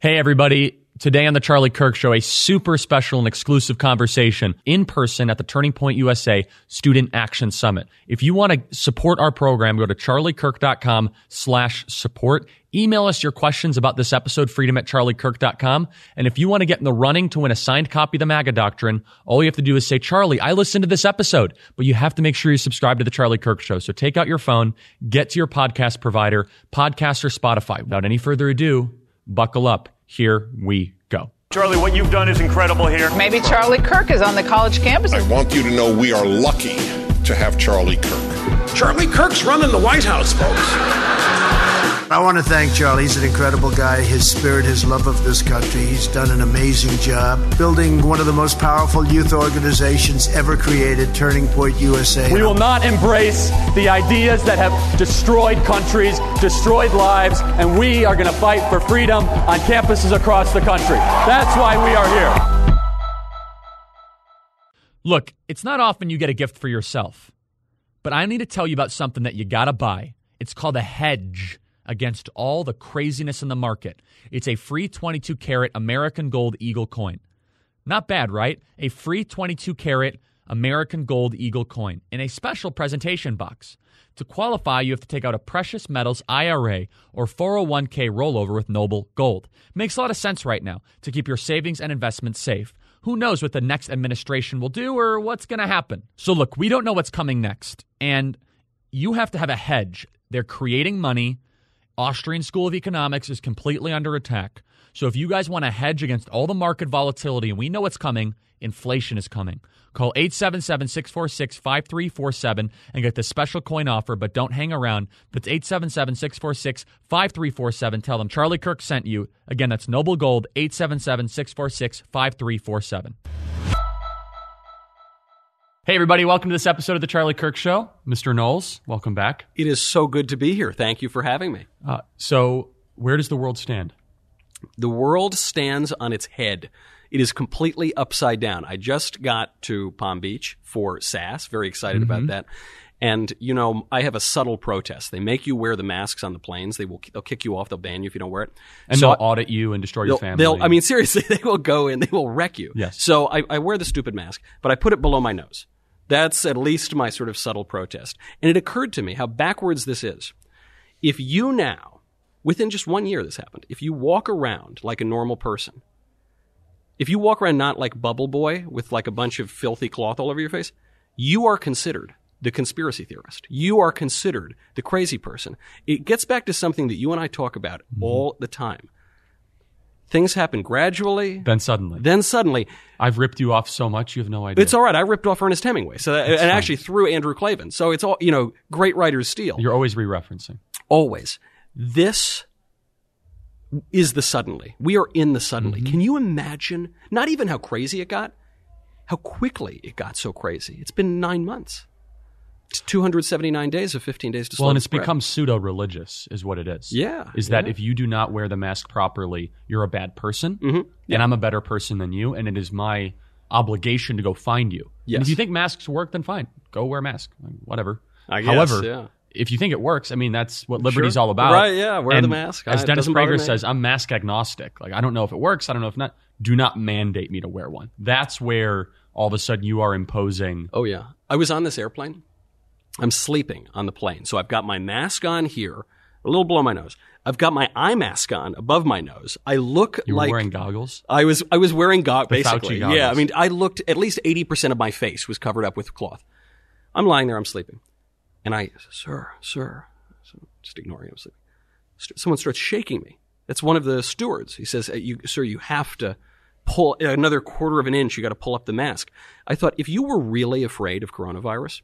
Hey, everybody. Today on the Charlie Kirk Show, a super special and exclusive conversation in person at the Turning Point USA Student Action Summit. If you want to support our program, go to charliekirk.com slash support. Email us your questions about this episode, freedom at charliekirk.com. And if you want to get in the running to win a signed copy of the MAGA Doctrine, all you have to do is say, Charlie, I listened to this episode, but you have to make sure you subscribe to the Charlie Kirk Show. So take out your phone, get to your podcast provider, podcast or Spotify. Without any further ado, buckle up. Here we go. Charlie, what you've done is incredible here. Maybe Charlie Kirk is on the college campus. I want you to know we are lucky to have Charlie Kirk. Charlie Kirk's running the White House, folks. I want to thank Charlie. He's an incredible guy. His spirit, his love of this country. He's done an amazing job building one of the most powerful youth organizations ever created, Turning Point USA. We will not embrace the ideas that have destroyed countries, destroyed lives, and we are going to fight for freedom on campuses across the country. That's why we are here. Look, it's not often you get a gift for yourself, but I need to tell you about something that you got to buy. It's called a hedge against all the craziness in the market. It's a free 22 karat American Gold Eagle coin. Not bad, right? A free 22 karat American Gold Eagle coin in a special presentation box. To qualify, you have to take out a precious metals IRA or 401k rollover with Noble Gold. Makes a lot of sense right now to keep your savings and investments safe. Who knows what the next administration will do or what's going to happen? So, look, we don't know what's coming next. And you have to have a hedge. They're creating money Austrian School of Economics is completely under attack. So if you guys want to hedge against all the market volatility, and we know it's coming, inflation is coming. Call 877-646-5347 and get the special coin offer, but don't hang around. That's 877-646-5347. Tell them Charlie Kirk sent you. Again, that's Noble Gold, 877-646-5347. Hey, everybody, welcome to this episode of The Charlie Kirk Show. Mr. Knowles, welcome back. It is so good to be here. Thank you for having me. Uh, so, where does the world stand? The world stands on its head. It is completely upside down. I just got to Palm Beach for SAS, very excited mm-hmm. about that. And you know, I have a subtle protest. They make you wear the masks on the planes. They will they'll kick you off. They'll ban you if you don't wear it. And so they'll audit you and destroy your family. They'll, I mean, seriously, they will go in. they will wreck you. Yes. So I, I wear the stupid mask, but I put it below my nose. That's at least my sort of subtle protest. And it occurred to me how backwards this is. If you now, within just one year this happened, if you walk around like a normal person, if you walk around not like Bubble Boy with like a bunch of filthy cloth all over your face, you are considered the conspiracy theorist. You are considered the crazy person. It gets back to something that you and I talk about mm-hmm. all the time. Things happen gradually. Then suddenly. Then suddenly. I've ripped you off so much, you have no idea. It's all right. I ripped off Ernest Hemingway. So that, and fine. actually through Andrew Klavan. So it's all, you know, great writers steal. You're always re-referencing. Always. This is the suddenly. We are in the suddenly. Mm-hmm. Can you imagine not even how crazy it got, how quickly it got so crazy? It's been nine months. 279 days of 15 days to Well, and it's spread. become pseudo religious, is what it is. Yeah. Is yeah. that if you do not wear the mask properly, you're a bad person, mm-hmm. yeah. and I'm a better person than you, and it is my obligation to go find you. Yes. And if you think masks work, then fine. Go wear a mask. Whatever. I guess, However, yeah. if you think it works, I mean, that's what liberty's sure. all about. Right, yeah. Wear and the mask. As Dennis Prager says, I'm mask agnostic. Like, I don't know if it works. I don't know if not. Do not mandate me to wear one. That's where all of a sudden you are imposing. Oh, yeah. I was on this airplane I'm sleeping on the plane. So I've got my mask on here, a little below my nose. I've got my eye mask on above my nose. I look you like wearing goggles. I was I was wearing goggles basically. goggles. Yeah, I mean I looked at least 80% of my face was covered up with cloth. I'm lying there, I'm sleeping. And I, sir, sir, just ignoring him. Sleeping. Someone starts shaking me. That's one of the stewards. He says, you, "Sir, you have to pull another quarter of an inch. You got to pull up the mask." I thought, if you were really afraid of coronavirus,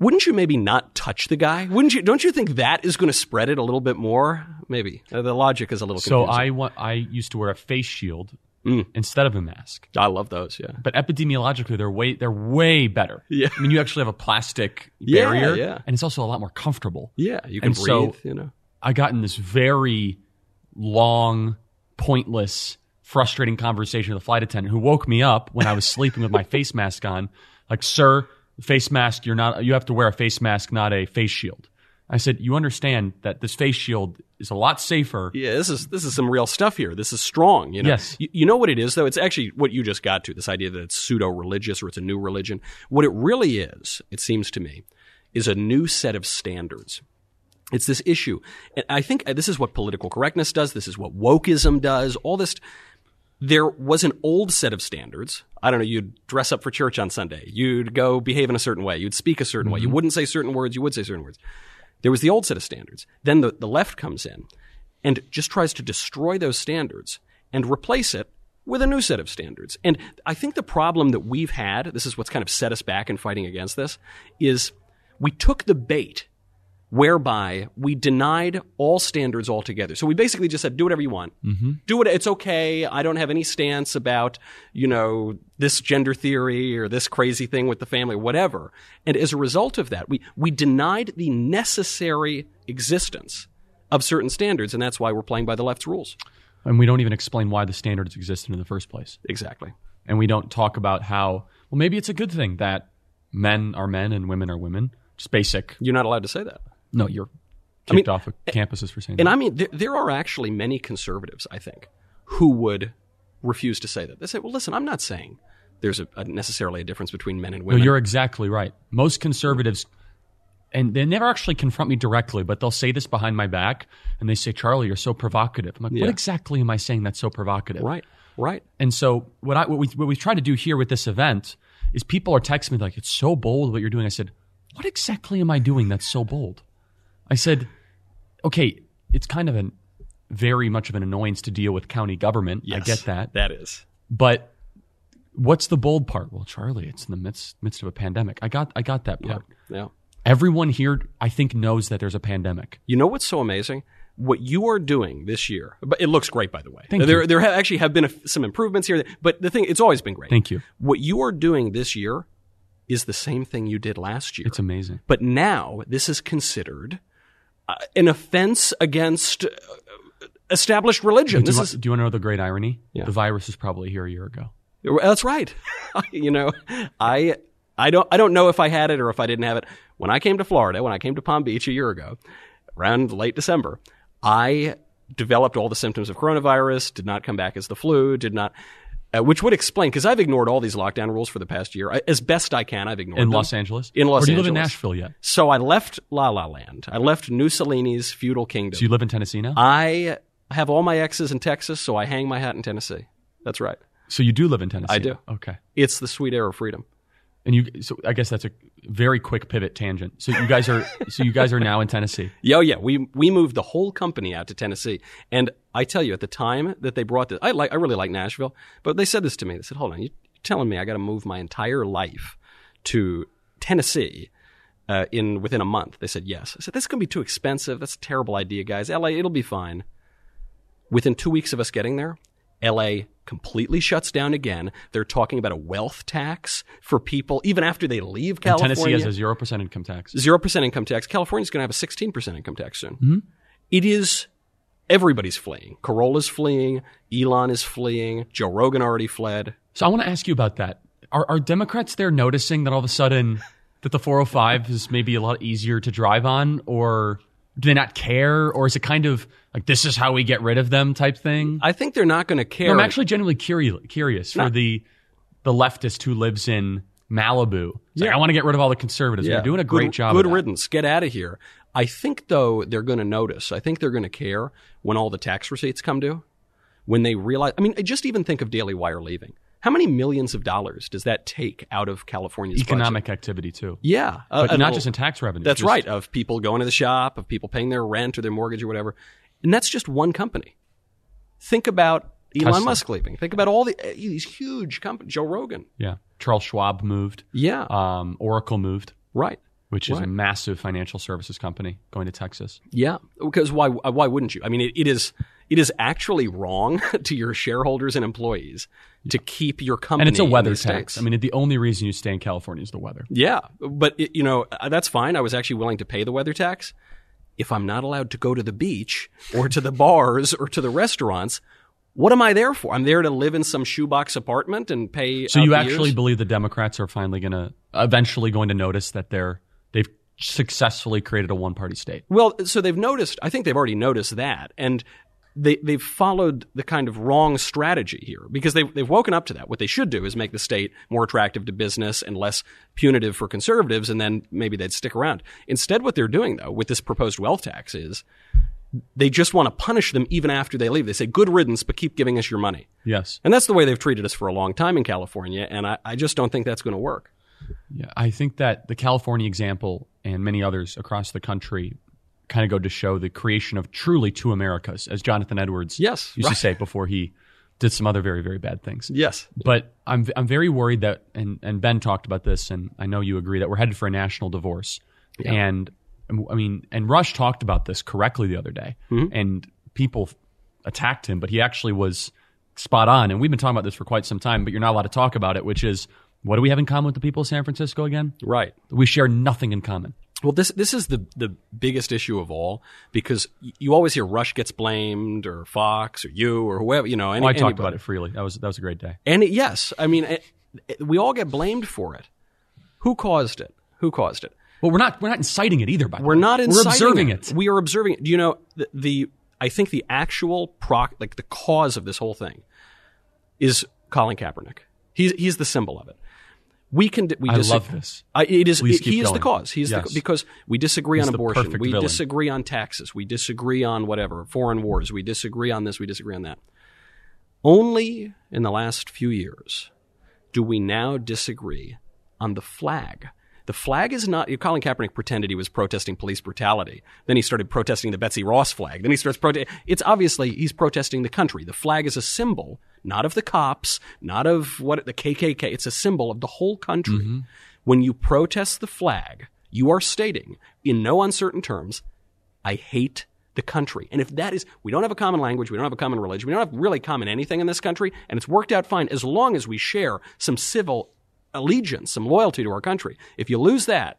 wouldn't you maybe not touch the guy? Wouldn't you? Don't you think that is going to spread it a little bit more? Maybe uh, the logic is a little. So confusing. I want. I used to wear a face shield mm. instead of a mask. I love those. Yeah, but epidemiologically, they're way they're way better. Yeah, I mean, you actually have a plastic yeah, barrier, yeah. and it's also a lot more comfortable. Yeah, you can and breathe. So you know, I got in this very long, pointless, frustrating conversation with a flight attendant who woke me up when I was sleeping with my face mask on. Like, sir, face mask, you're not, you have to wear a face mask, not a face shield. I said, "You understand that this face shield is a lot safer." Yeah, this is this is some real stuff here. This is strong. You know? Yes. You, you know what it is though? It's actually what you just got to. This idea that it's pseudo religious or it's a new religion. What it really is, it seems to me, is a new set of standards. It's this issue. And I think uh, this is what political correctness does. This is what wokeism does. All this. There was an old set of standards. I don't know. You'd dress up for church on Sunday. You'd go behave in a certain way. You'd speak a certain way. You mm-hmm. wouldn't say certain words. You would say certain words. There was the old set of standards. Then the, the left comes in and just tries to destroy those standards and replace it with a new set of standards. And I think the problem that we've had, this is what's kind of set us back in fighting against this, is we took the bait whereby we denied all standards altogether. So we basically just said, do whatever you want. Mm-hmm. Do it. It's okay. I don't have any stance about, you know, this gender theory or this crazy thing with the family, whatever. And as a result of that, we, we denied the necessary existence of certain standards. And that's why we're playing by the left's rules. And we don't even explain why the standards existed in the first place. Exactly. And we don't talk about how, well, maybe it's a good thing that men are men and women are women. Just basic. You're not allowed to say that. No, you're kicked I mean, off of campuses for saying And that. And I mean, there, there are actually many conservatives, I think, who would refuse to say that. They say, well, listen, I'm not saying there's a, a necessarily a difference between men and no, women. you're exactly right. Most conservatives, and they never actually confront me directly, but they'll say this behind my back, and they say, "Charlie, you're so provocative." I'm like, Yeah. "What exactly am I saying that's so provocative?" right, right. And so what I what we what we try to do here with this event is people are texting me like, "It's so bold what you're doing." I said, "What exactly am I doing that's so bold?" I said, "Okay, it's kind of a very much of an annoyance to deal with county government. I get that, That is. but what's the bold part? Well, Charlie, it's in the midst midst of a pandemic. I got I got that part. yeah. Everyone here, I think, knows that there's a pandemic. You know what's so amazing? What you are doing this year, but it looks great, by the way. Thank there, you. there ha- actually have been a, some improvements here, but the thing, it's always been great. Thank you. What you are doing this year is the same thing you did last year. It's amazing. But now this is considered an offense against established religion. Do you, want, is do you want to know the great irony? Yeah. The virus was probably here a year ago. that's right. you know, I I don't I don't know if I had it or if I didn't have it when I came to Florida. When I came to Palm Beach a year ago, around late December, I developed all the symptoms of coronavirus. Did not come back as the flu. Did not. Uh, which would explain because I've ignored all these lockdown rules for the past year I, as best I can. I've ignored In them. Los Angeles? In Los or do you live in Nashville yet? So I left La La Land. I left Mussolini's feudal kingdom. So you live in Tennessee now? I have all my exes in Texas, so I hang my hat in Tennessee. That's right. so you do live in Tennessee? I do. Okay. It's the sweet air of freedom. And you, so I guess that's a very quick pivot tangent. So you guys are, so you guys are now in Tennessee. Yeah, oh, yeah. We we moved the whole company out to Tennessee, and I tell you, at the time that they brought this, I like I really like Nashville, but they said this to me. They said, "Hold on, you- you're telling me I got to move my entire life to Tennessee uh, in within a month?" They said, "Yes." I said, "That's going to be too expensive. That's a terrible idea, guys. LA, it'll be fine." Within two weeks of us getting there, LA completely shuts down again. They're talking about a wealth tax for people even after they leave And California. Tennessee has a zero percent income tax. Zero percent income tax. California's going to have a sixteen percent income tax soon. Mm-hmm. It is everybody's fleeing. Carolla's fleeing. Elon is fleeing. Joe Rogan already fled. So I want to ask you about that. Are, are Democrats there noticing that all of a sudden that the 405 is maybe a lot easier to drive on, or do they not care, or is it kind of like this is how we get rid of them type thing? I think they're not going to care. No, I'm actually genuinely curious, curious for No. the the leftist who lives in Malibu. It's like, Yeah. I want to get rid of all the conservatives. They're doing a great good, job. Good of that. riddance. Get out of here. I think though they're going to notice. I think they're going to care when all the tax receipts come due. When they realize, I mean, just even think of Daily Wire leaving. How many millions of dollars does that take out of California's budget? Economic activity too, Yeah, uh, but not a- just in tax revenue. That's just- right. Of people going to the shop, of people paying their rent or their mortgage or whatever. And that's just one company. Think about Elon Tesla. Musk leaving. Think about all the uh, these huge companies. Joe Rogan. Yeah, Charles Schwab moved. Yeah. Um, Oracle moved, right. which is a massive financial services company going to Texas. Yeah. Because why? Why wouldn't you? I mean, it, it is. It is actually wrong to your shareholders and employees to keep your company. And it's a weather tax. states. I mean, the only reason you stay in California is the weather. Yeah, but it, you know uh, that's fine. I was actually willing to pay the weather tax if I'm not allowed to go to the beach or to the bars or to the restaurants. What am I there for? I'm there to live in some shoebox apartment and pay. So you actually years? believe the Democrats are finally going to eventually going to notice that they're they've successfully created a one party state. Well, so they've noticed. I think they've already noticed that, and they they've followed the kind of wrong strategy here because they've they've woken up to that. What they should do is make the state more attractive to business and less punitive for conservatives, and then maybe they'd stick around. Instead, what they're doing though with this proposed wealth tax is they just want to punish them even after they leave. They say good riddance, but keep giving us your money. Yes. And that's the way they've treated us for a long time in California, and I, I just don't think that's going to work. Yeah, I think that the California example and many others across the country kind of go to show the creation of truly two Americas, as Jonathan Edwards Yes, used right. to say before he did some other very, very bad things. Yes. But I'm I'm very worried that and and Ben talked about this and I know you agree that we're headed for a national divorce. And I mean and Rush talked about this correctly the other day Mm-hmm. and people attacked him but he actually was spot on and we've been talking about this for quite some time but you're not allowed to talk about it which is what do we have in common with the people of San Francisco again? Right. We share nothing in common. Well, this this is the the biggest issue of all because you always hear Rush gets blamed or Fox or you or whoever you know. Any, Oh, I talked anybody. about it freely. That was that was a great day. And it, yes, I mean it, it- we all get blamed for it. Who caused it? Who caused it? Well, we're not we're not inciting it either. By the We're way. not inciting We're observing it. We are observing it. Do you know the, the I think the actual proc like the cause of this whole thing is Colin Kaepernick. He's he's the symbol of it. We can we I dis- love this. I, it is it- he is the cause. He's Yes. the, because we disagree He's on abortion. We villain. disagree on taxes. We disagree on whatever foreign wars. We disagree on this. We disagree on that. Only in the last few years do we now disagree on the flag. The flag is not. Colin Kaepernick pretended he was protesting police brutality. Then he started protesting the Betsy Ross flag. Then he starts protesting. It's obviously he's protesting the country. The flag is a symbol, not of the cops, not of what the KKK. It's a symbol of the whole country. Mm-hmm. When you protest the flag, you are stating, in no uncertain terms, I hate the country. And if that is, we don't have a common language, we don't have a common religion, we don't have really common anything in this country, and it's worked out fine as long as we share some civil allegiance, some loyalty to our country. If you lose that,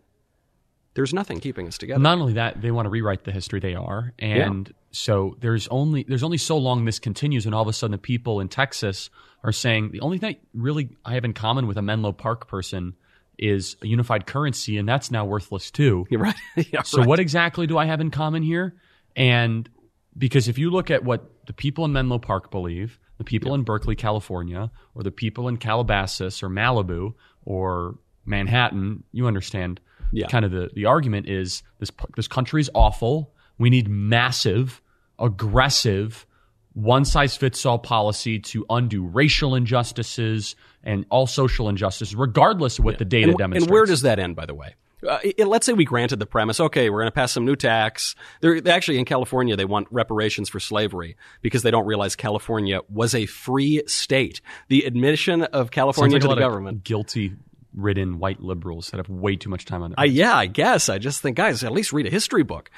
there's nothing keeping us together. Not only that, they want to rewrite the history they are, and so there's only there's only so long this continues, and all of a sudden the people in Texas are saying the only thing really I have in common with a Menlo Park person is a unified currency, and that's now worthless too. You're right. Yeah, So right. what exactly do I have in common here? And because if you look at what the people in Menlo Park believe, the people in Berkeley, California, or the people in Calabasas or Malibu or Manhattan, you understand Yeah. kind of the, the argument is this this country is awful. We need massive, aggressive, one size fits all policy to undo racial injustices and all social injustices, regardless of what the data and, demonstrates. and where does that end, by the way? Uh, it- let's say we granted the premise, okay, we're going to pass some new tax. They're, actually, in California, they want reparations for slavery because they don't realize California was a free state. The admission of California like to the government. guilty ridden white liberals that have way too much time on their I, yeah, I guess. I just think, guys, at least read a history book.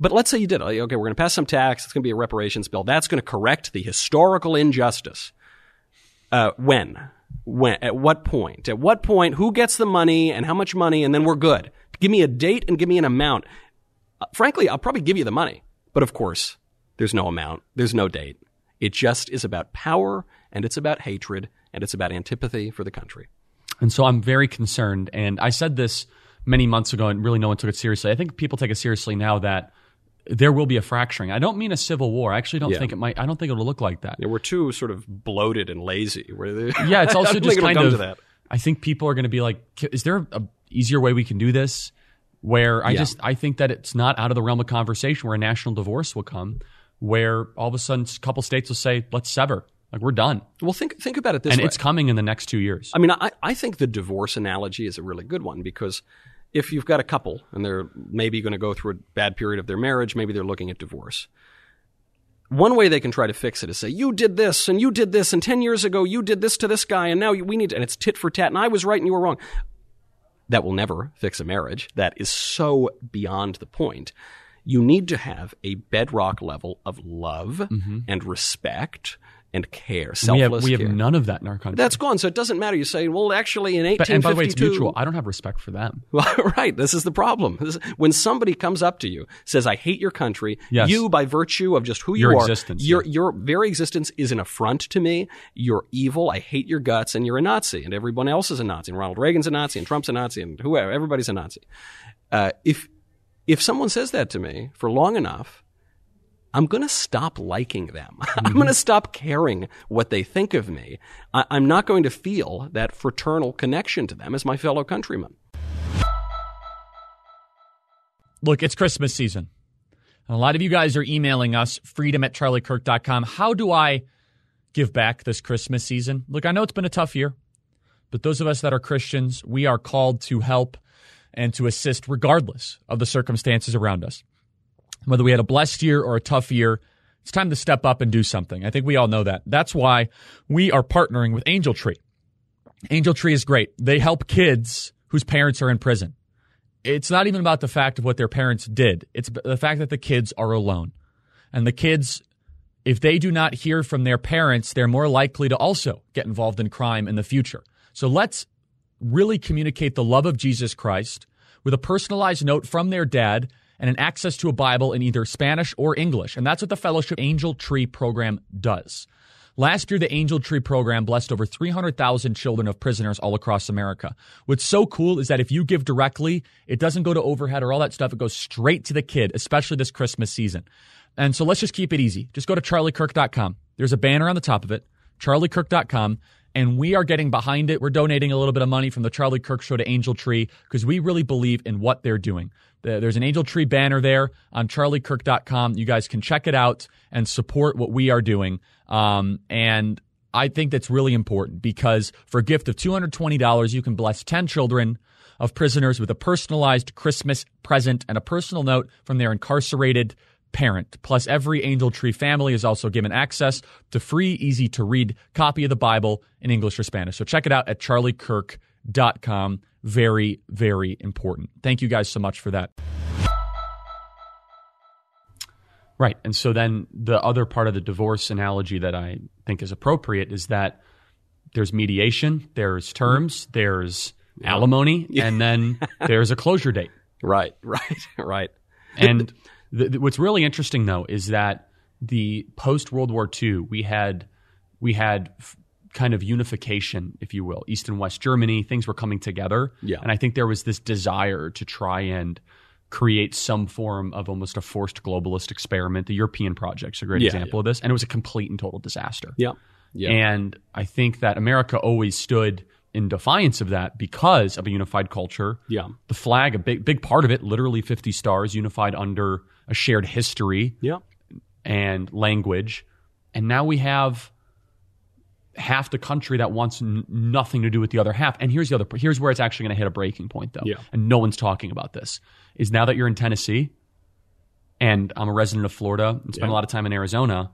But let's say you did. Okay, we're going to pass some tax. It's going to be a reparations bill. That's going to correct the historical injustice. Uh, when? When? At what point? At what point? Who gets the money and how much money? And then we're good. Give me a date and give me an amount. Uh, frankly, I'll probably give you the money. But of course, there's no amount. There's no date. It just is about power and it's about hatred and it's about antipathy for the country. And so I'm very concerned. And I said this many months ago, and really no one took it seriously. I think people take it seriously now that there will be a fracturing. I don't mean a civil war. I actually don't Yeah. think it might. I don't think it'll look like that. Yeah, we're too sort of bloated and lazy. Yeah, it's also just kind of. that. I think people are going to be like, is there a easier way we can do this? Where I Yeah. just I think that it's not out of the realm of conversation where a national divorce will come, where all of a sudden a couple states will say, let's sever, like we're done, Well, think think about it this and way. And it's coming in the next two years. I mean, I, I think the divorce analogy is a really good one because if you've got a couple and they're maybe going to go through a bad period of their marriage, maybe they're looking at divorce. One way they can try to fix it is say, you did this and you did this, and 10 years ago you did this to this guy, and now we need to, and it's tit for tat, and I was right and you were wrong. That will never fix a marriage. That is so beyond the point. You need to have a bedrock level of love mm-hmm. and respect and care, we have selfless we have none of that in our country. That's gone. So it doesn't matter. You say, well, actually, in 1852. but, and by the way, it's 1852. mutual. I don't have respect for them. Right. This is the problem. This is- when somebody comes up to you, says, "I hate your country," Yes. you, by virtue of just who Your you are, existence, your your very existence is an affront to me. You're evil. I hate your guts, and you're a Nazi, and everyone else is a Nazi. And Ronald Reagan's a Nazi, and Trump's a Nazi, and whoever, everybody's a Nazi. uh, if if someone says that to me for long enough, I'm going to stop liking them. I'm mm-hmm. going to stop caring what they think of me. I- I'm not going to feel that fraternal connection to them as my fellow countrymen. Look, it's Christmas season. And a lot of you guys are emailing us, freedom at charliekirk.com. How do I give back this Christmas season? Look, I know it's been a tough year, but those of us that are Christians, we are called to help and to assist regardless of the circumstances around us. Whether we had a blessed year or a tough year, it's time to step up and do something. I think we all know that. That's why we are partnering with Angel Tree. Angel Tree is great. They help kids whose parents are in prison. It's not even about the fact of what their parents did. It's the fact that the kids are alone. And the kids, if they do not hear from their parents, they're more likely to also get involved in crime in the future. So let's really communicate the love of Jesus Christ with a personalized note from their dad and an access to a Bible in either Spanish or English. And that's what the Fellowship Angel Tree program does. Last year, the Angel Tree program blessed over 300,000 children of prisoners all across America. What's so cool is that if you give directly, it doesn't go to overhead or all that stuff. It goes straight to the kid, especially this Christmas season. And so let's just keep it easy. Just go to charliekirk.com. There's a banner on the top of it, charliekirk.com. And we are getting behind it. We're donating a little bit of money from the Charlie Kirk Show to Angel Tree because we really believe in what they're doing. There's an Angel Tree banner there on charliekirk.com. You guys can check it out and support what we are doing. Um, and I think that's really important because for a gift of $220, you can bless 10 children of prisoners with a personalized Christmas present and a personal note from their incarcerated parent. Plus, every Angel Tree family is also given access to free, easy to read copy of the Bible in English or Spanish. So check it out at charliekirk.com. Very, very important. Thank you guys so much for that. Right. And so then the other part of the divorce analogy that I think is appropriate is that there's mediation, there's terms, mm-hmm. there's alimony, and then there's a closure date. Right, right, right. And the, the, what's really interesting though is that the post World War II, we had we had f- kind of unification, if you will, East and West Germany. Things were coming together, Yeah. and I think there was this desire to try and create some form of almost a forced globalist experiment. The European project's a great Yeah, example yeah. of this, and it was a complete and total disaster. Yeah. Yeah. And I think that America always stood in defiance of that because of a unified culture. Yeah. The flag, a big big part of it, literally 50 stars, unified under a shared history yeah. and language. And now we have half the country that wants n- nothing to do with the other half. And here's the other here's where it's actually going to hit a breaking point though. Yeah. And no one's talking about this. Is now that you're in Tennessee and I'm a resident of Florida and spend a lot of time in Arizona,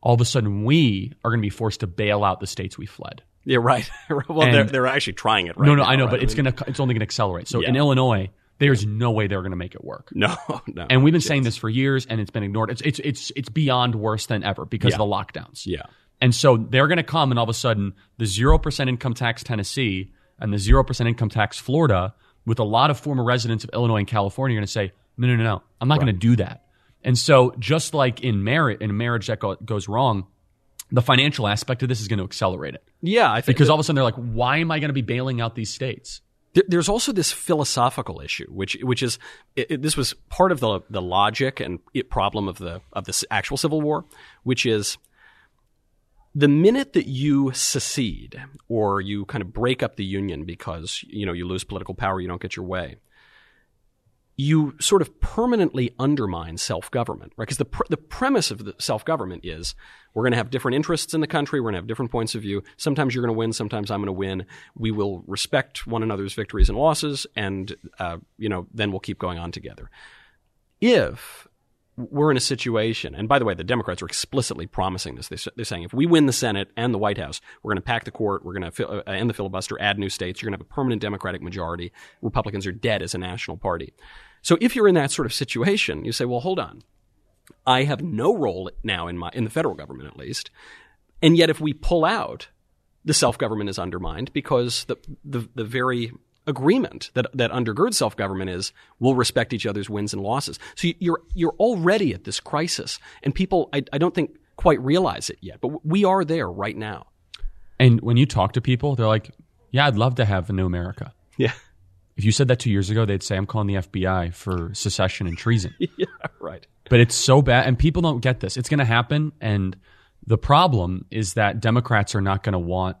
all of a sudden we are going to be forced to bail out the states we fled. Yeah, right. well, And- they're, they're actually trying it right no, no, now, I know, right? but it's mean, going to it's only going to accelerate. So in Illinois, there's no way they're going to make it work. No, no. And we've been saying this for years, and it's been ignored. It's it's it's it's beyond worse than ever because Yeah. of the lockdowns. Yeah. And so they're going to come, and all of a sudden, the zero percent income tax Tennessee and the zero percent income tax Florida, with a lot of former residents of Illinois and California, are going to say, no, no, no, no, I'm not going to do that. And so, just like in marriage, in a marriage that go, goes wrong, the financial aspect of this is going to accelerate it Yeah, I think because that- all of a sudden they're like, why am I going to be bailing out these states? There- There's also this philosophical issue, which which is it, it- this was part of the the logic and it problem of the of this actual civil war, which is the minute that you secede or you kind of break up the union because you know you lose political power, you don't get your way, you sort of permanently undermine self government, right? Because the pr- the premise of the self government is we're going to have different interests in the country, we're going to have different points of view. Sometimes you're going to win, sometimes I'm going to win. We will respect one another's victories and losses, and uh, you know then we'll keep going on together. If we're in a situation, and by the way, the Democrats are explicitly promising this. They, they're saying if we win the Senate and the White House, we're going to pack the court, we're going to uh, end the filibuster, add new states, you're going to have a permanent Democratic majority. Republicans are dead as a national party. So if you're in that sort of situation, you say, well, hold on. I have no role now in my in the federal government at least, and yet if we pull out, the self government is undermined because the the, the very agreement that that undergirds self government is we'll respect each other's wins and losses. So you're you're already at this crisis, and people I, I don't think quite realize it yet, but we are there right now. And when you talk to people, they're like, yeah, I'd love to have a new America. Yeah. If you said that two years ago, they'd say, I'm calling the FBI for secession and treason. yeah, right. But it's so bad, and people don't get this. It's going to happen, and the problem is that Democrats are not going to want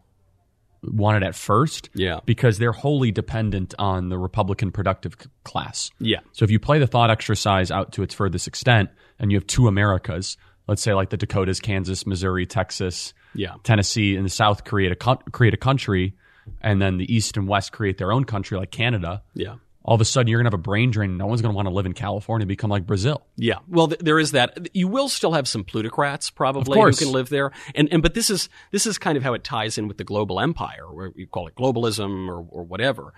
want it at first, Yeah. because they're wholly dependent on the Republican productive c- class. Yeah. So if you play the thought exercise out to its furthest extent, and you have two Americas, let's say like the Dakotas, Kansas, Missouri, Texas, Yeah. Tennessee, and the South create a co- create a country, and then the East and West create their own country, like Canada. Yeah. All of a sudden, you're going to have a brain drain. No one's going to want to live in California and become like Brazil. Yeah. Well, th- there is that. You will still have some plutocrats probably who can live there. And and but this is this is kind of how it ties in with the global empire, where you call it globalism or or whatever.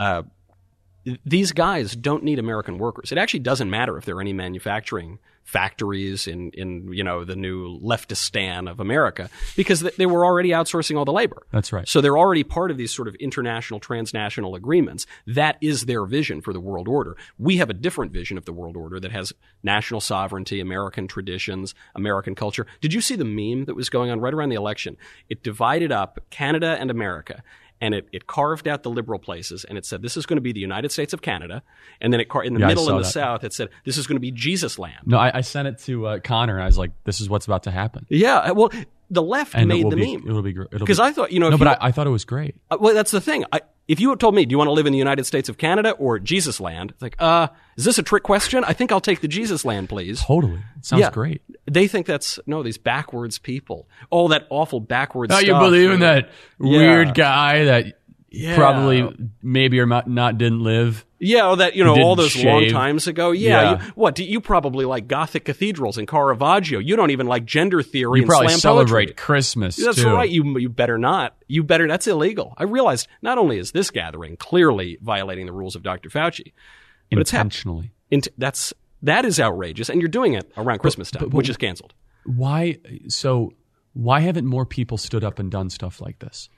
Uh, these guys don't need American workers. It actually doesn't matter if there are any manufacturing factories in, in you know the new leftistan of America because they were already outsourcing all the labor. That's right. So they're already part of these sort of international transnational agreements. That is their vision for the world order. We have a different vision of the world order that has national sovereignty, American traditions, American culture. Did you see the meme that was going on right around the election? It divided up Canada and America. And it, it carved out the liberal places, and it said this is going to be the United States of Canada. And then it car- in the Yeah, middle and the that. south, it said this is going to be Jesus land. No, I, I sent it to uh, Connor. And I was like, "This is what's about to happen." Yeah, well, the left And made the be, meme It'll be great. because I thought you know no, but you- I, I thought it was great. Uh, well, that's the thing. I, if you had told me, do you want to live in the United States of Canada or Jesus land? It's like, uh, is this a trick question? I think I'll take the Jesus land, please. Totally, it sounds Yeah. great. They think that's no these backwards people. All that awful backwards. Oh, stuff. you believe in that Yeah. weird guy that Yeah. probably maybe or not, not didn't live? Yeah, oh, that you know all those long times ago. Yeah, Yeah. You, what? Do you probably like Gothic cathedrals and Caravaggio? You don't even like gender theory You and probably slam celebrate poetry. Christmas. That's too. right. You you better not. You better. That's illegal. I realized not only is this gathering clearly violating the rules of Dr. Fauci, but it's intentionally. int- that's that is outrageous, and you're doing it around Christmas time, but- but- which is canceled. Why? So why haven't more people stood up and done stuff like this?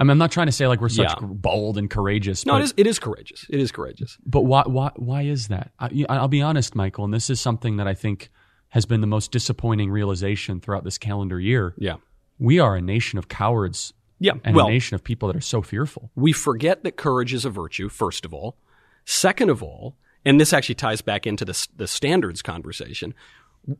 I mean, I'm not trying to say like we're such Yeah. bold and courageous. No, but, it is. It is courageous. It is courageous. But why? Why? Why is that? I, I'll be honest, Michael, and this is something that I think has been the most disappointing realization throughout this calendar year. Yeah. We are a nation of cowards. Yeah, And well- a nation of people that are so fearful. We forget that courage is a virtue. First of all, second of all, and this actually ties back into the the standards conversation.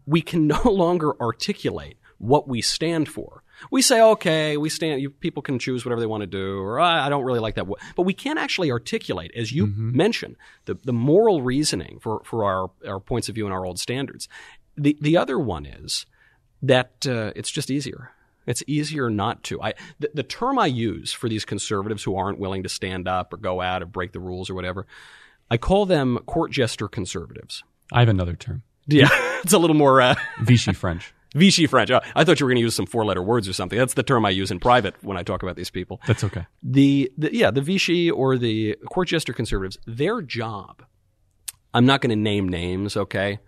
We can no longer articulate what we stand for. We say, okay, we stand. You, people can choose whatever they want to do, or I, I don't really like that. But we can't actually articulate, as you mentioned, the, the moral reasoning for, for our, our points of view and our old standards. The the other one is that uh, it's just easier. It's easier not to. I the, the term I use for these conservatives who aren't willing to stand up or go out or break the rules or whatever, I call them court jester conservatives. I have another term. Yeah, it's a little more uh, Vichy French. Vichy French. Oh, I thought you were going to use some four-letter words or something. That's the term I use in private when I talk about these people. That's okay. The, the yeah, the Vichy or the court jester conservatives, their job. I'm not going to name names. Okay,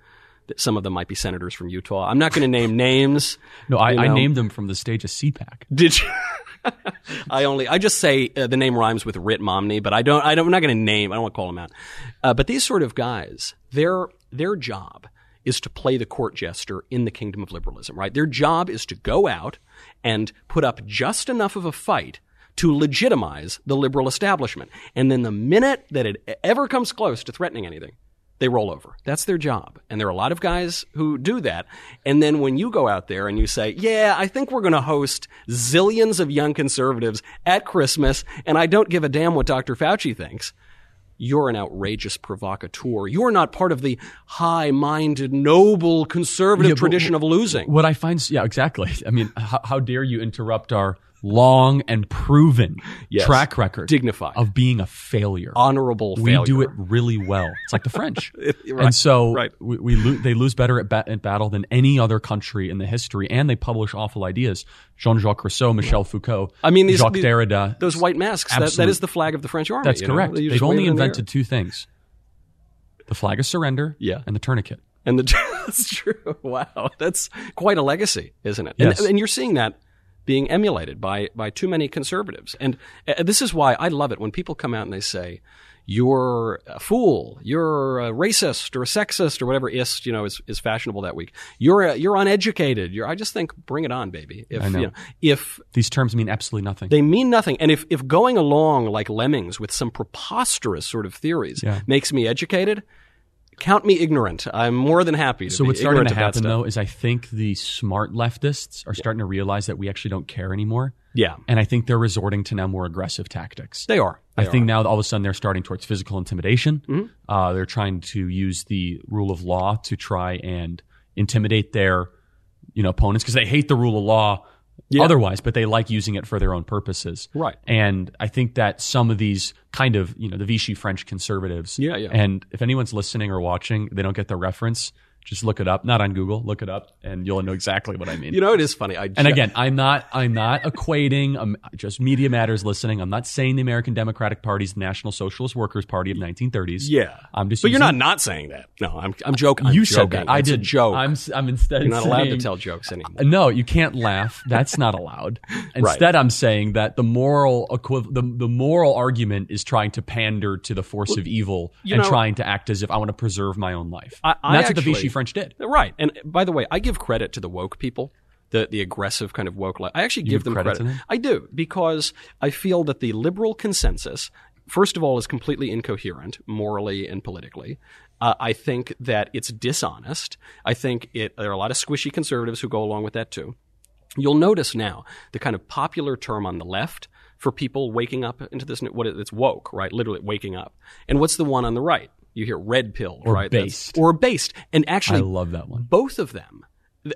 some of them might be senators from Utah. I'm not going to name names. No, I, you I named them from the stage of CPAC. Did you? I only I just say uh, the name rhymes with Rit Momney, but I don't I don't I'm not going to name. I don't want to call them out. Uh, but these sort of guys, their their job is to play the court jester in the kingdom of liberalism, right? Their job is to go out and put up just enough of a fight to legitimize the liberal establishment. And then the minute that it ever comes close to threatening anything, they roll over. That's their job. And there are a lot of guys who do that. And then when you go out there and you say, yeah, I think we're going to host zillions of young conservatives at Christmas, and I don't give a damn what Dr. Fauci thinks, you're an outrageous provocateur. You're not part of the high minded, noble conservative Yeah, tradition of losing. What I find, yeah, exactly. I mean, how, how dare you interrupt our long and proven Yes. track record, Dignified. of being a failure. Honorable we failure. do it really well. It's like the French, Right, and so right. we, we lo- they lose better at, ba- at battle than any other country in the history, and they publish awful ideas. Jean-Jacques Rousseau, Michel Foucault, I mean, these, Jacques these- Derrida. those white masks, that, that is the flag of the French army. That's correct. They've only it in the invented two things: the flag of surrender, Yeah. and the tourniquet. And the, that's true. Wow. That's quite a legacy, isn't it? Yes. And, and you're seeing that being emulated by, by too many conservatives. And uh, this is why I love it when people come out and they say, you're a fool, you're a racist or a sexist or whatever ist you know is, is fashionable that week. You're a, you're uneducated. You're I just think bring it on, baby. If I know. You know, if These terms mean absolutely nothing. they mean nothing, and if if going along like lemmings with some preposterous sort of theories Yeah. makes me educated, count me ignorant. I'm more than happy to so what's starting to happen though is I think the smart leftists are starting to realize that we actually don't care anymore. Yeah. And I think they're resorting to now more aggressive tactics. They are. I They think are. now all of a sudden they're starting towards physical intimidation. Mm-hmm. Uh, they're trying to use the rule of law to try and intimidate their, you know, opponents because they hate the rule of law Yeah. otherwise, but they like using it for their own purposes. Right. And I think that some of these kind of, you know, the Vichy French conservatives. Yeah, yeah. And if anyone's listening or watching, they don't get the reference. Just look it up, not on Google. Look it up, and you'll know exactly what I mean. You know, it is funny. I And again, I'm not I'm not equating um, just Media Matters listening. I'm not saying the American Democratic Party is the National Socialist Workers Party of 1930s. yeah, I'm just. But you're not not saying that. No, I'm I'm joking. I'm you said joking. that. I it's did joke. I'm, I'm instead. You're not allowed to tell jokes anymore. No, you can't laugh. That's not allowed. Instead, I'm saying that the moral equiv- the the moral argument is trying to pander to the force of evil and know- trying to act as if I want to preserve my own life. I- I that's what the actually- Vichy French did. Right. And by the way, I give credit to the woke people, the the aggressive kind of woke. I actually give, give them credit credit. I do because I feel that the liberal consensus, first of all, is completely incoherent morally and politically. Uh, I think that it's dishonest. I think it. There are a lot of squishy conservatives who go along with that too. You'll notice now the kind of popular term on the left for people waking up into this. What it- it's woke, right? Literally waking up. And what's the one on the right? You hear red pill, Or right? That's- based. or based. And actually, I love that one. both of them.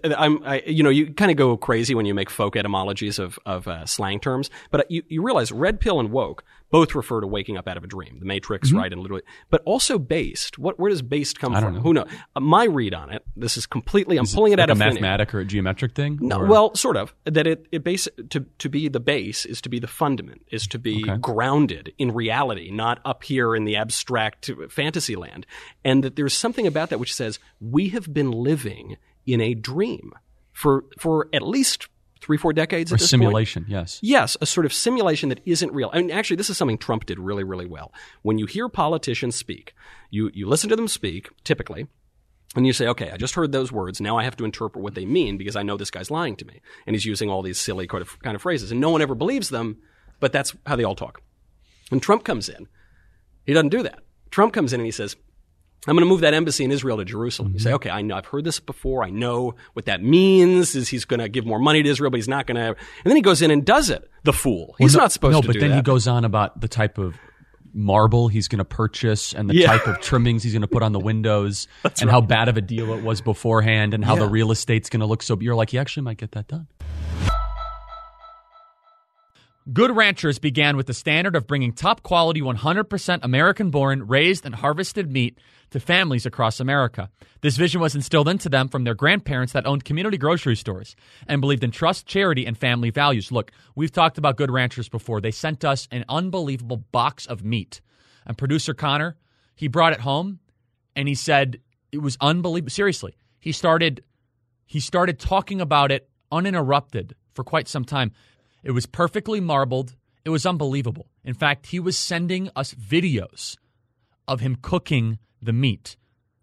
I'm, I, you know, you kind of go crazy when you make folk etymologies of, of uh, slang terms, but you, you realize red pill and woke both refer to waking up out of a dream, the Matrix, right? And literally, but also based. What, where does based come Mm-hmm. From? know. Who knows? Uh, my read on it. This is completely. I'm pulling it like out a of mathematic or a geometric thing. No, Or- well, sort of. That it, it base to to be the base is to be the fundament, is to be Okay. grounded in reality, not up here in the abstract fantasy land. And that there's something about that which says we have been living in a dream for for at least three, four decades. or at this point. simulation. Yes. Yes, a sort of simulation that isn't real. I mean, actually, this is something Trump did really, really well. When you hear politicians speak, you, you listen to them speak, typically, and you say, okay, I just heard those words. Now I have to interpret what they mean because I know this guy's lying to me. And he's using all these silly kind of, kind of phrases. And no one ever believes them, but that's how they all talk. When Trump comes in, he doesn't do that. Trump comes in and he says, I'm going to move that embassy in Israel to Jerusalem. You say, mm-hmm. okay, I know, I've heard this before. I know what that means. Is he's going to give more money to Israel, but he's not going to. And then he goes in and does it. The fool. He's Well, no- not supposed no, to No, but then that. he goes on about the type of marble he's going to purchase and the Yeah. type of trimmings he's going to put on the windows and how bad of a deal it was beforehand and how the real estate's going to look so you're like he actually might get that done Good Ranchers began with the standard of bringing top quality 100% American born, raised, and harvested meat to families across America. This vision was instilled into them from their grandparents that owned community grocery stores and believed in trust, charity, and family values. Look, we've talked about Good Ranchers before. They sent us an unbelievable box of meat. And producer Connor, he brought it home and he said it was unbelievable. Seriously, he started he started talking about it uninterrupted for quite some time. It was perfectly marbled. It was unbelievable. In fact, he was sending us videos of him cooking the meat.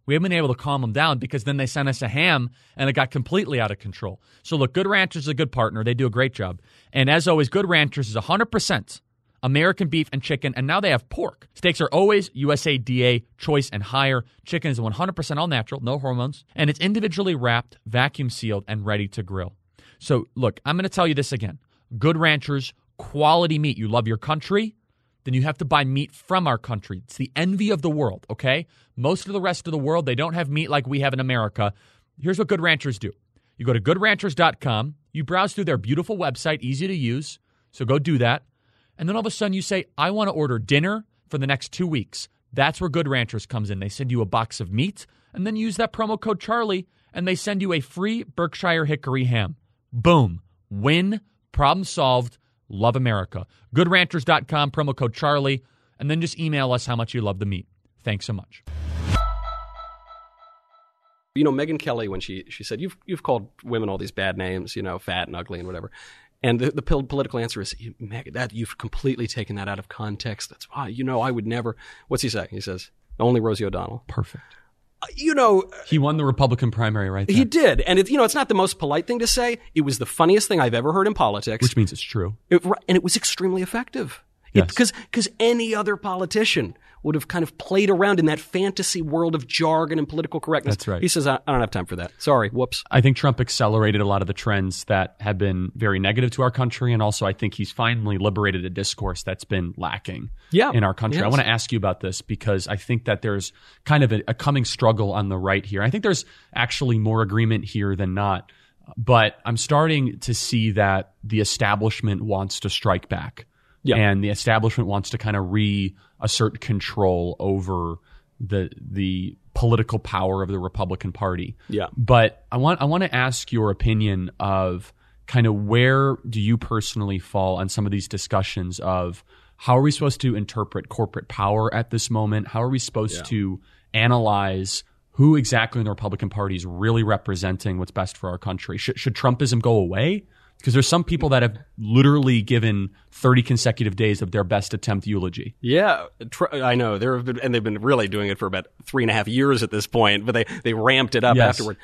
We haven't been able to calm them down because then they sent us a ham and it got completely out of control. So, look, Good Ranchers is a good partner. They do a great job. And as always, Good Ranchers is 100% American beef and chicken, and now they have pork. Steaks are always USDA choice and higher. Chicken is 100% all natural, no hormones, and it's individually wrapped, vacuum sealed, and ready to grill. So, look, I'm going to tell you this again. Good Ranchers, quality meat. You love your country, then you have to buy meat from our country. It's the envy of the world, okay? Most of the rest of the world, they don't have meat like we have in America. Here's what Good Ranchers do you go to goodranchers.com, you browse through their beautiful website, easy to use. So go do that. And then all of a sudden you say, I want to order dinner for the next two weeks. That's where Good Ranchers comes in. They send you a box of meat and then use that promo code Charlie and they send you a free Berkshire Hickory ham. Boom. Win. Problem solved. Love America. GoodRanchers.com, promo code Charlie, and then just email us how much you love the meat. Thanks so much. you know, Megyn Kelly when she she said you've you've called women all these bad names, you know, fat and ugly and whatever. And the, the political answer is, Meg, that you've completely taken that out of context. That's why, you know, I would never. What's he say? He says, only Rosie O'Donnell. Perfect. Uh, You know, He won the Republican primary right there, he did. And it, you know, it's not the most polite thing to say. It was the funniest thing I've ever heard in politics. which means it's true. It- and it was extremely effective. Yes. Because because any other politician would have kind of played around in that fantasy world of jargon and political correctness. That's right. He says, I, I don't have time for that. Sorry. Whoops. I think Trump accelerated a lot of the trends that have been very negative to our country, and also I think he's finally liberated a discourse that's been lacking Yeah. in our country. I want to ask you about this because I think that there's kind of a, a coming struggle on the right here. I think there's actually more agreement here than not, but I'm starting to see that the establishment wants to strike back. Yeah. And the establishment wants to kind of reassert control over the the political power of the Republican Party. Yeah. But I want I want to ask your opinion of kind of where do you personally fall on some of these discussions of how are we supposed to interpret corporate power at this moment? How are we supposed to analyze who exactly in the Republican Party is really representing what's best for our country? Should, should Trumpism go away? Because there's some people that have literally given 30 consecutive days of their best attempt eulogy. Yeah, tr- I know. There have been, and they've been really doing it for about three and a half years at this point, but they, they ramped it up Yes. afterward.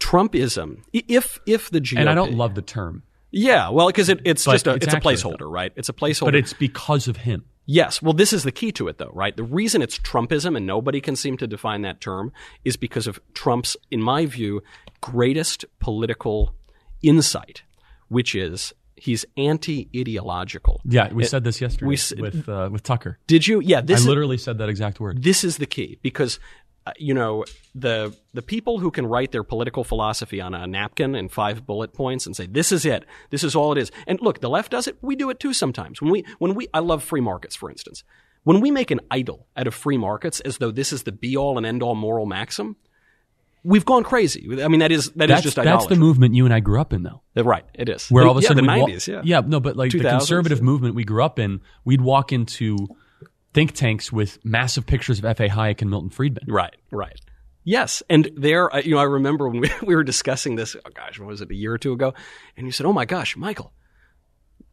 Trumpism, if if the GOP, And I don't love the term, yeah, well, because it, it's But just a it's it's a placeholder, though. right? It's a placeholder, but it's because of him. Yes. Well, this is the key to it, though, right? The reason it's Trumpism and nobody can seem to define that term is because of Trump's, in my view, greatest political insight, which is he's anti-ideological. Yeah, we It- said this yesterday we with uh, with Tucker. Did you? Yeah. This I is, literally said that exact word. this is the key because uh, you know the the people who can write their political philosophy on a napkin in five bullet points and say this is it this is all it is and look the left does it we do it too sometimes when we when we I love free markets for instance when we make an idol out of free markets as though this is the be all and end all moral maxim we've gone crazy I mean that is that is That's, just that's the movement you and I grew up in, though. right it is Where all of a yeah, sudden the 90s yeah yeah, no, but like the conservative yeah. movement we grew up in, we'd walk into think tanks with massive pictures of F.A. Hayek and Milton Friedman. Right, right. Yes, and there, uh, you know, I remember when we, we were discussing this. Oh gosh, what was it? A year or two ago, and you said, "Oh my gosh, Michael."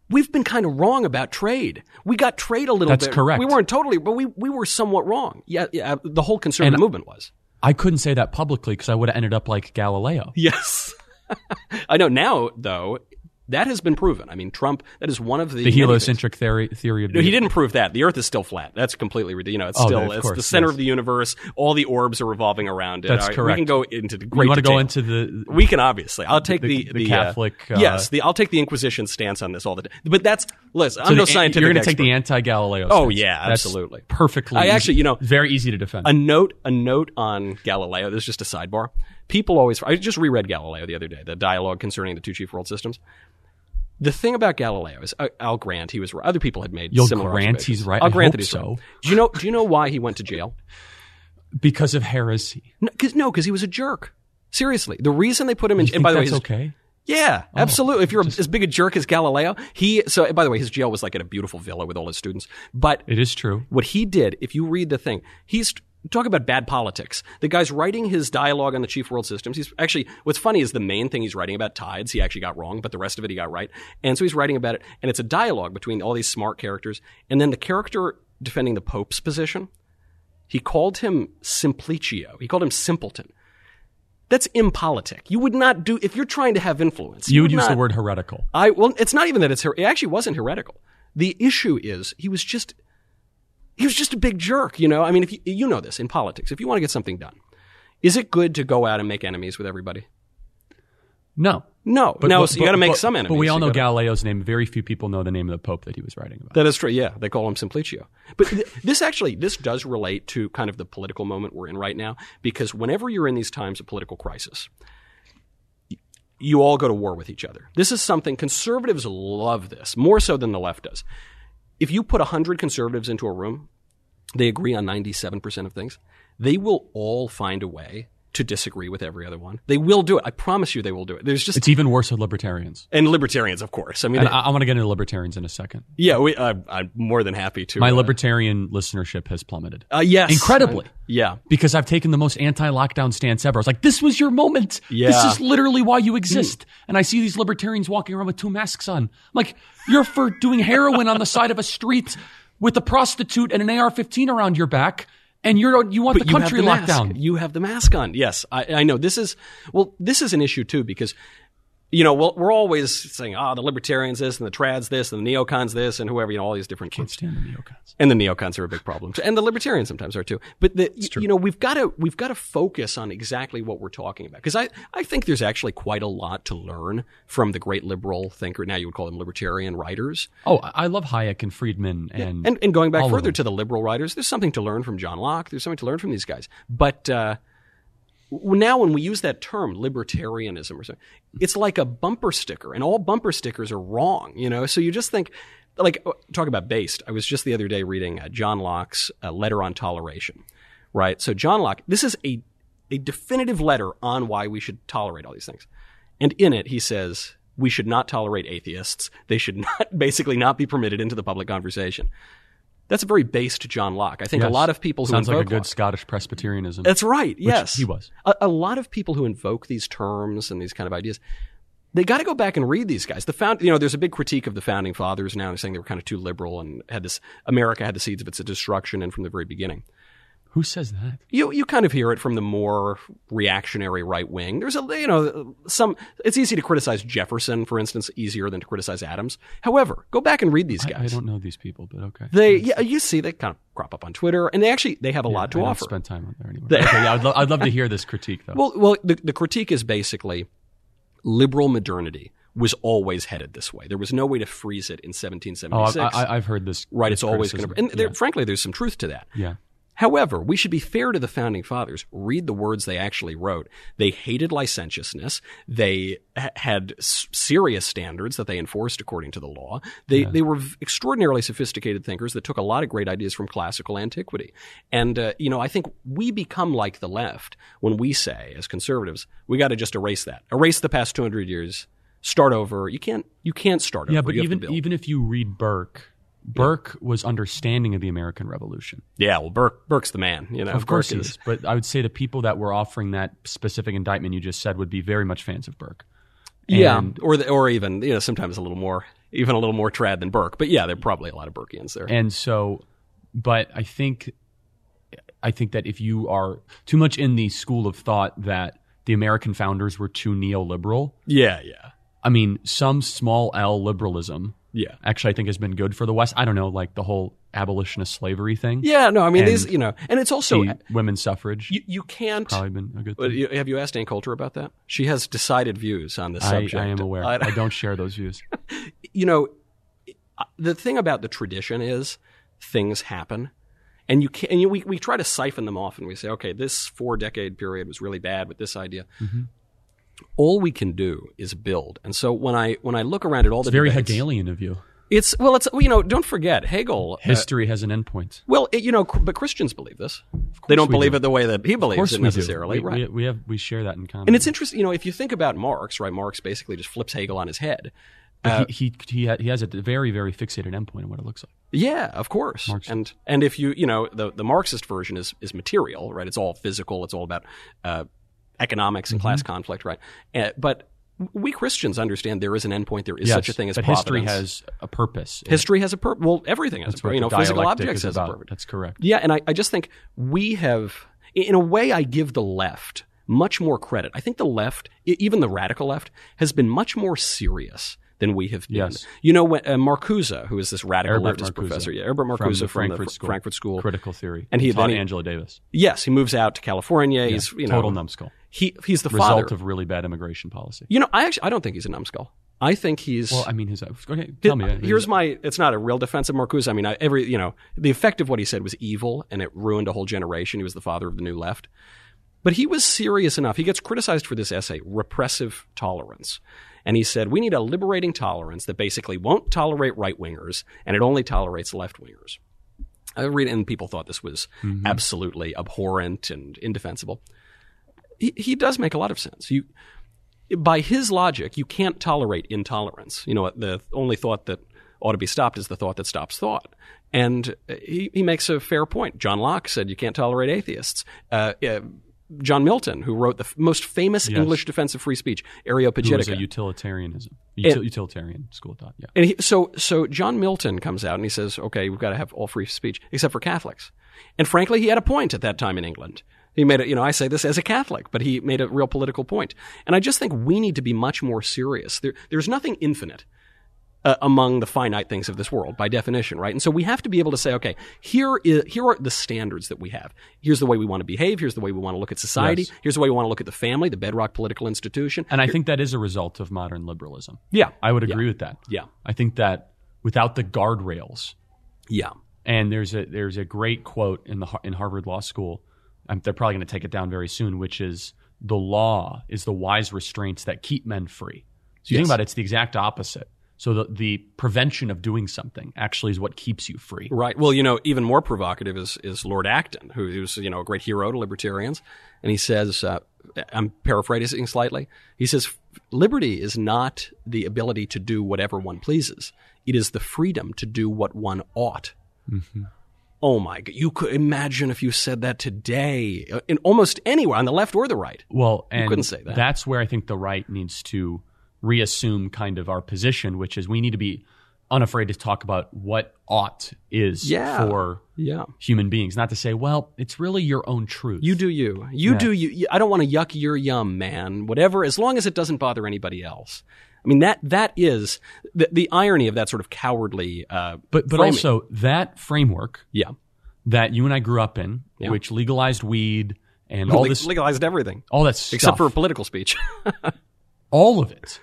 We've been kind of wrong about trade. We got trade a little That's bit. correct. We weren't totally, but we, we were somewhat wrong. Yeah, yeah. The whole conservative And- movement was. I couldn't say that publicly because I would have ended up like Galileo. Yes. I know now, though, that has been proven. I mean, Trump, that is one of the. The heliocentric theory theory of No, he didn't prove that. The Earth is still flat. That's completely ridiculous. You know, it's Oh, still of it's course, the center yes. of the universe. All the orbs are revolving around it. That's right, correct. We can go into the great. You want to go into the We can obviously. I'll take The- the the uh, Catholic, uh, yes, the I'll take the Inquisition stance on this all the time. But that's listen. so I'm no the- scientific. You're going to take the anti-Galileo. Oh, stance. yeah, That's absolutely. perfectly. I actually, you know- very easy to defend. a note. A note on Galileo. This is just a sidebar. People always. I just reread Galileo the other day. The dialogue concerning the two chief world systems. The thing about Galileo is, uh, I'll grant he was right. Other people had made You'll similar grant he's right? I'll I grant that he's so. right. Do you know? Do you know why he went to jail? because of heresy. No, because no, he was a jerk. Seriously, the reason they put him in. And by the way, that's okay. Yeah, absolutely. If you're as big a jerk as Galileo, he. So, by the way, his jail was like at a beautiful villa with all his students. But It is true. what he did, if you read the thing, he's talk about bad politics. The guy's writing his dialogue on the chief world systems. He's actually what's funny is the main thing he's writing about tides. He actually got wrong, but the rest of it he got right. And so he's writing about it, and it's a dialogue between all these smart characters, and then the character defending the Pope's position. He called him Simplicio. He called him simpleton. That's impolitic. You would not do if you're trying to have influence. You would use not- the word heretical. I well, it's not even that it's her. It actually wasn't heretical. The issue is he was just he was just a big jerk. You know, I mean, if you, you know this in politics, if you want to get something done, is it good to go out and make enemies with everybody? No. No, But- no. but- so you got to make but- some enemies. But we all know gotta- Galileo's name. Very few people know the name of the Pope that he was writing about. That is true. Yeah, they call him Simplicio. But th- this actually this does relate to kind of the political moment we're in right now because whenever you're in these times of political crisis, you all go to war with each other. This is something conservatives love this more so than the left does. If you put 100 conservatives into a room, they agree on 97% of things. They will all find a way to disagree with every other one. They will do it. I promise you, they will do it. There's just It's even worse with libertarians. and libertarians, of course. I mean, And I, I want to get into libertarians in a second. yeah, we, uh, I'm more than happy to. My uh, libertarian listenership has plummeted. uh, yes, Incredibly. yeah, because I've taken the most anti-lockdown stance ever. I was like, this was your moment. Yeah. This is literally why you exist. And I see these libertarians walking around with two masks on. I'm like, you're for doing heroin on the side of a street with a prostitute and an AR-15 around your back, and you're you want But the country the locked down. You have the mask on. Yes, I, I know. This is well. This is an issue too because you know well, we're always saying, "Ah, the libertarians this and the trads this and the neocons this and whoever you know all these different Can't kids." stand the neocons. And the neocons are a big problem, and the libertarians sometimes are too. But the, you know, we've got to we've got to focus on exactly what we're talking about because I I think there's actually quite a lot to learn from the great liberal thinker. Now you would call them libertarian writers, Oh, I love Hayek and Friedman and and and going back further to the liberal writers, there's something to learn from John Locke. There's something to learn from these guys. But uh, now, when we use that term, libertarianism or something, it's like a bumper sticker, and all bumper stickers are wrong. You know, so you just think. Like uh, talk about based. I was just the other day reading uh, John Locke's uh, letter on toleration, right? So John Locke, this is a a definitive letter on why we should tolerate all these things, and in it he says we should not tolerate atheists. They should not basically not be permitted into the public conversation. That's a very based John Locke. I think a lot of people who sounds like a good Locke- Scottish Presbyterianism. that's right. Yes, he was. A, a lot of people who invoke these terms and these kind of ideas, they got to go back and read these guys. The found, you know, there's a big critique of the founding fathers now, They're saying they were kind of too liberal and had this America had the seeds of its destruction and from the very beginning. Who says that? You you kind of hear it from the more reactionary right wing. There's a you know some. It's easy to criticize Jefferson, for instance, easier than to criticize Adams. However, go back and read these guys. I don't know these people, but okay. They yeah, you see they kind of crop up on Twitter, and they actually they have a lot to I don't offer. spend time on there anymore. They- okay, yeah, I'd, lo- I'd love to hear this critique though. Well, well, the, the critique is basically liberal modernity was always headed this way. There was no way to freeze it in oh, 1776. I, I, I've heard this. right, this it's always going to. And there, yeah. frankly, there's some truth to that. yeah. However, we should be fair to the founding fathers. Read the words they actually wrote. They hated licentiousness. They ha- had s- serious standards that they enforced according to the law. They they were v- extraordinarily sophisticated thinkers that took a lot of great ideas from classical antiquity. And uh, you know, I think we become like the left when we say, as conservatives, we got to just erase that, erase the past 200 years, start over. You can't you can't start Yeah, over. Yeah, but even even if you read Burke, Burke was understanding of the American Revolution. yeah, well, Burke Burke's the man. You know, Of course he is. But I would say the people that were offering that specific indictment you just said would be very much fans of Burke. Yeah, or the, or even you know sometimes a little more, even a little more trad than Burke. But yeah, there are probably a lot of Burkeans there. And so, but I think, I think that if you are too much in the school of thought that the American founders were too neoliberal, yeah, yeah, I mean, some small L liberalism yeah, actually I think has been good for the West. I don't know, like the whole abolitionist slavery thing. yeah. No, I mean And these, you know, and it's also women's suffrage you, you can't. probably been a good thing. you- have you asked Ann Coulter about that? She has decided views on this I, subject. I am aware. I- I don't share those views. you know, the thing about the tradition is things happen. And you can, and you, we, we try to siphon them off and we say, okay, this four decade period was really bad with this idea. Mm-hmm. All we can do is build. And so when I, when I look around at all It's the very debates, Hegelian of you. it's, well, it's, you know, don't forget Hegel. uh, History has an endpoint. well, it, you know, but Christians believe this. They don't believe do. it the way that he believes it necessarily, We, right? we, we have we share that in common. and it's interesting, you know, if you think about Marx, right? Marx basically just flips Hegel on his head. But he, he he he has a very very fixated endpoint in what it looks like. Yeah, of course. Marxist. And and if you you know the the Marxist version is is material, right? It's all physical. It's all about uh, economics and Mm-hmm. class conflict, right? Uh, but we Christians understand there is an endpoint. There is Yes, such a thing as but providence. history has a purpose. history has a purpose. Well, everything has That's a purpose. You know, physical objects has a purpose. That's correct. Yeah, and I, I just think we have, in a way, I give the left much more credit. I think the left, even the radical left, has been much more serious than we have been. Yes. You know, when, uh, Marcuse, who is this radical Herbert leftist Marcuse. professor, yeah, Herbert From Marcuse the from, Frankfurt School. Frankfurt School. Critical theory. And he- taught then he- Angela Davis. Yes, he moves out to California. He's you know Total numbskull. He he's the Result father. of really bad immigration policy. you know, I actually I don't think he's a numbskull. I think he's Well, I mean, his okay. Tell me. Uh, here's my. It's not a real defense of Marcuse. I mean, I, every you know, the effect of what he said was evil, and it ruined a whole generation. He was the father of the new left, but he was serious enough. He gets criticized for this essay, repressive tolerance, and he said we need a liberating tolerance that basically won't tolerate right wingers, and it only tolerates left wingers. I read, and people thought this was mm-hmm. absolutely abhorrent and indefensible. He, he does make a lot of sense. You, by his logic, you can't tolerate intolerance. You know, the only thought that ought to be stopped is the thought that stops thought. And he, he makes a fair point. John Locke said you can't tolerate atheists. Uh, uh, John Milton, who wrote the f- most famous Yes. English defense of free speech, Who was a Areopagitica. utilitarianism, util- utilitarian school of thought. Yeah. And he, so, so John Milton comes out and he says, "Okay, we've got to have all free speech, except for Catholics." And frankly, he had a point at that time in England. He made it. You know, I say this as a Catholic, but he made a real political point. And I just think we need to be much more serious. There, there's nothing infinite uh, among the finite things of this world, by definition, right? And so we have to be able to say, okay, here is here are the standards that we have. Here's the way we want to behave. Here's the way we want to look at society. Yes. Here's the way we want to look at the family, the bedrock political institution. And I think that is a result of modern liberalism. Yeah. I would agree with that. Yeah. I think that without the guardrails, Yeah. and there's a there's a great quote in the Har- in Harvard Law School. Um, they're probably going to take it down very soon, which is the law is the wise restraints that keep men free. So you think about it, it's the exact opposite. So the the prevention of doing something actually is what keeps you free. Right. Well, you know, even more provocative is, is Lord Acton, who who's you know a great hero to libertarians, and he says, uh, I'm paraphrasing slightly. He says, "Liberty is not the ability to do whatever one pleases; it is the freedom to do what one ought." Oh my God! You could imagine if you said that today, uh, in almost anywhere on the left or the right. Well, and couldn't say that. That's where I think the right needs to reassume kind of our position, which is we need to be unafraid to talk about what ought is Yeah. for Yeah. human beings. Not to say, well, it's really your own truth. You do you. You do you. you- I don't want to yuck your yum, man. Whatever, as long as it doesn't bother anybody else. I mean that that is the, the irony of that sort of cowardly. Uh, but but framing. also that framework yeah, that you and I grew up in, Yeah. which legalized weed and all Leg- this, legalized everything all that stuff, except for political speech. all of it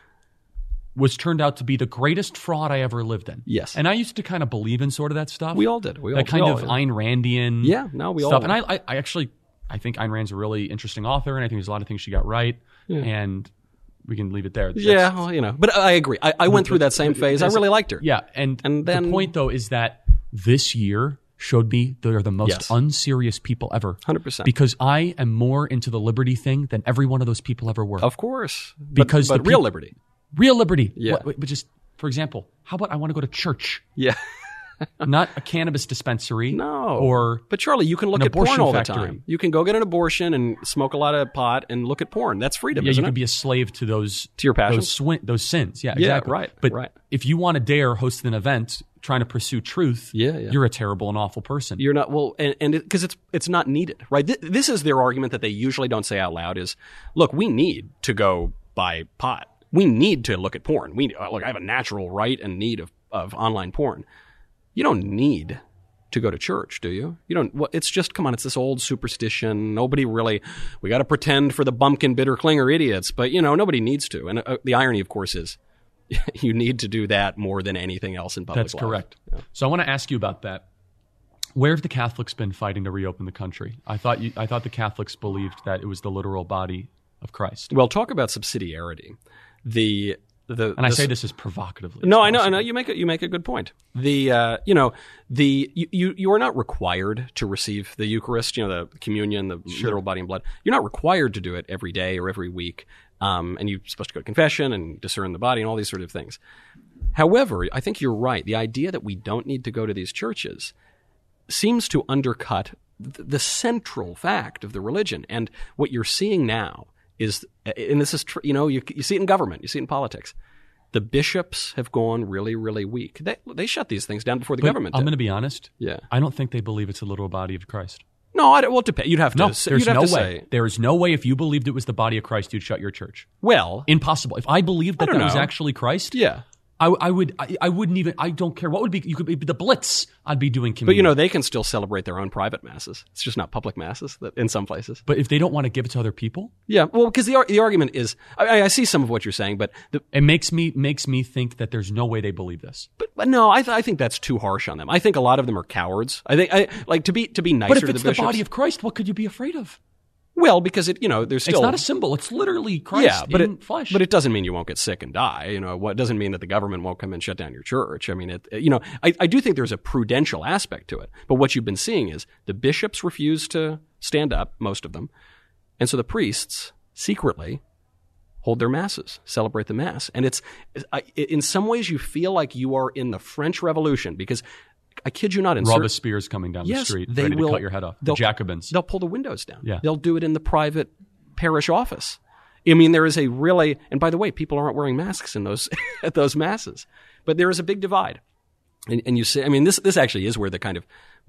was turned out to be the greatest fraud I ever lived in. Yes. and I used to kind of believe in sort of that stuff. we all did. We all did. that kind we of all did. Ayn Randian, Yeah, no, we all stuff. did. And I, I, I actually, I think Ayn Rand's a really interesting author, and I think there's a lot of things she got right. And we can leave it there. Yeah, well, you know, but I agree. I, I went through that same phase. I really liked her. yeah. And, And then- the point though is that this year showed me they're the most Yes. unserious people ever. 100%. Because I am more into the liberty thing than every one of those people ever were. Of course, Because but, the real peop- liberty. Real liberty. Yeah. What- but just for example, how about I want to go to church, Yeah, not a cannabis dispensary. no. Or but Charlie, you can look at porn all the time. You can go get an abortion and smoke a lot of pot and look at porn. That's freedom, yeah, you it? be a slave to those To your passions? those, swin- those sins. Yeah, Yeah, exactly. right, But right. if you want to dare host an event trying to pursue truth, Yeah, yeah. you're a terrible and awful person. You're not well, and and because it's it's not needed, right? Th- this is their argument that they usually don't say out loud. Is look, we need to go buy pot. We need to look at porn. We uh, look. I have a natural right and need of of online porn. You don't need to go to church, do you? You don't. Well, it's just come on. It's this old superstition. Nobody really. We got to pretend for the bumpkin bitter clinger idiots, but you know nobody needs to. And uh, the irony, of course, is you need to do that more than anything else in public That's life. correct. So I want to ask you about that. Where have the Catholics been fighting to reopen the country? I thought you, I thought the Catholics believed that it was the literal body of Christ. Well, talk about subsidiarity. The the And I the- say this as provocatively. as No, I know, I know. You make a, you make a good point. The uh, you know the you, you you are not required to receive the Eucharist. You know the communion, the literal body and blood. You're not required to do it every day or every week. Um, and you're supposed to go to confession and discern the body and all these sort of things. However, I think you're right. The idea that we don't need to go to these churches seems to undercut th- the central fact of the religion. And what you're seeing now is, and this is, tr- you know, you, you see it in government, you see it in politics. The bishops have gone really, really weak. They, they shut these things down before the But government I'm going to be honest. Yeah. I don't think they believe it's the literal body of Christ. no, I don't, well, it depends. You'd have to. No, say, there's no way. say, There is no way if you believed it was the body of Christ, you'd shut your church. well, Impossible. If I believed that that was actually Christ, yeah. I, I would. I, I wouldn't even. I don't care what would be. You could be the Blitz. I'd be doing communion. But you know, they can still celebrate their own private masses. It's just not public masses that, in some places. But if they don't want to give it to other people, Yeah, well, because the the argument is, I, I see some of what you're saying, but the, it makes me makes me think that there's no way they believe this. But, but no, I, th- I think that's too harsh on them. I think a lot of them are cowards. I think I like to be to be nicer But if it's the the body of Christ, what could you be afraid of? Well, because it you know there's still it's not a symbol. It's literally Christ yeah, but in it flesh. but it doesn't mean you won't get sick and die. You know, what doesn't mean that the government won't come and shut down your church. I mean, it you know, I, I do think there's a prudential aspect to it. But what you've been seeing is the bishops refuse to stand up, most of them. And so the priests secretly hold their masses, celebrate the mass. And it's, in some ways, you feel like you are in the French Revolution because I kid you not, in Robespierre's coming down the Yes, street, they ready will, to cut your head off. The Jacobins. They'll pull the windows down. Yeah. They'll do it in the private parish office. I mean, there is a really, and by the way, people aren't wearing masks in those at those masses, but there is a big divide. And, and you see, I mean, this this actually is where the kind of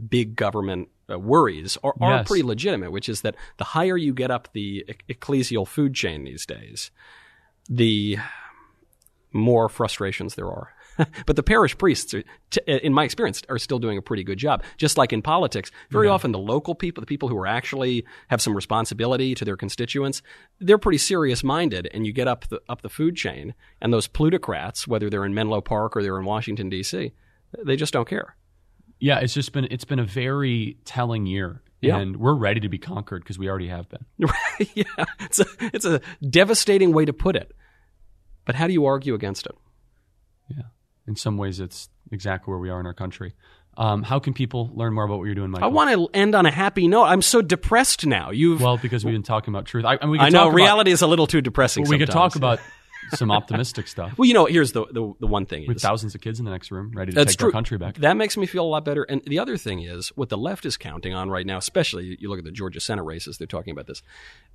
big government uh, worries are, are Yes. pretty legitimate, which is that the higher you get up the ec- ecclesial food chain these days, the more frustrations there are. but the parish priests, are, t- uh, in my experience, are still doing a pretty good job. Just like in politics, very often the local people, the people who are actually have some responsibility to their constituents, they're pretty serious minded. And you get up the up the food chain, and those plutocrats, whether they're in Menlo Park or they're in Washington D.C., they just don't care. Yeah, it's just been it's been a very telling year, Yeah. and we're ready to be conquered because we already have been. yeah, it's a it's a devastating way to put it. But how do you argue against it? Yeah, in some ways, it's exactly where we are in our country. Um, how can people learn more about what you're doing, Michael? I want to end on a happy note. I'm so depressed now. You've well because we've been talking about truth. I, and we I know talk about- reality is a little too depressing. Well, we could talk about some optimistic stuff. Well, you know, here's the the, the one thing With thousands of kids in the next room, ready to that's take true. our country back. That makes me feel a lot better. And the other thing is what the left is counting on right now, especially you look at the Georgia Senate races. They're talking about this.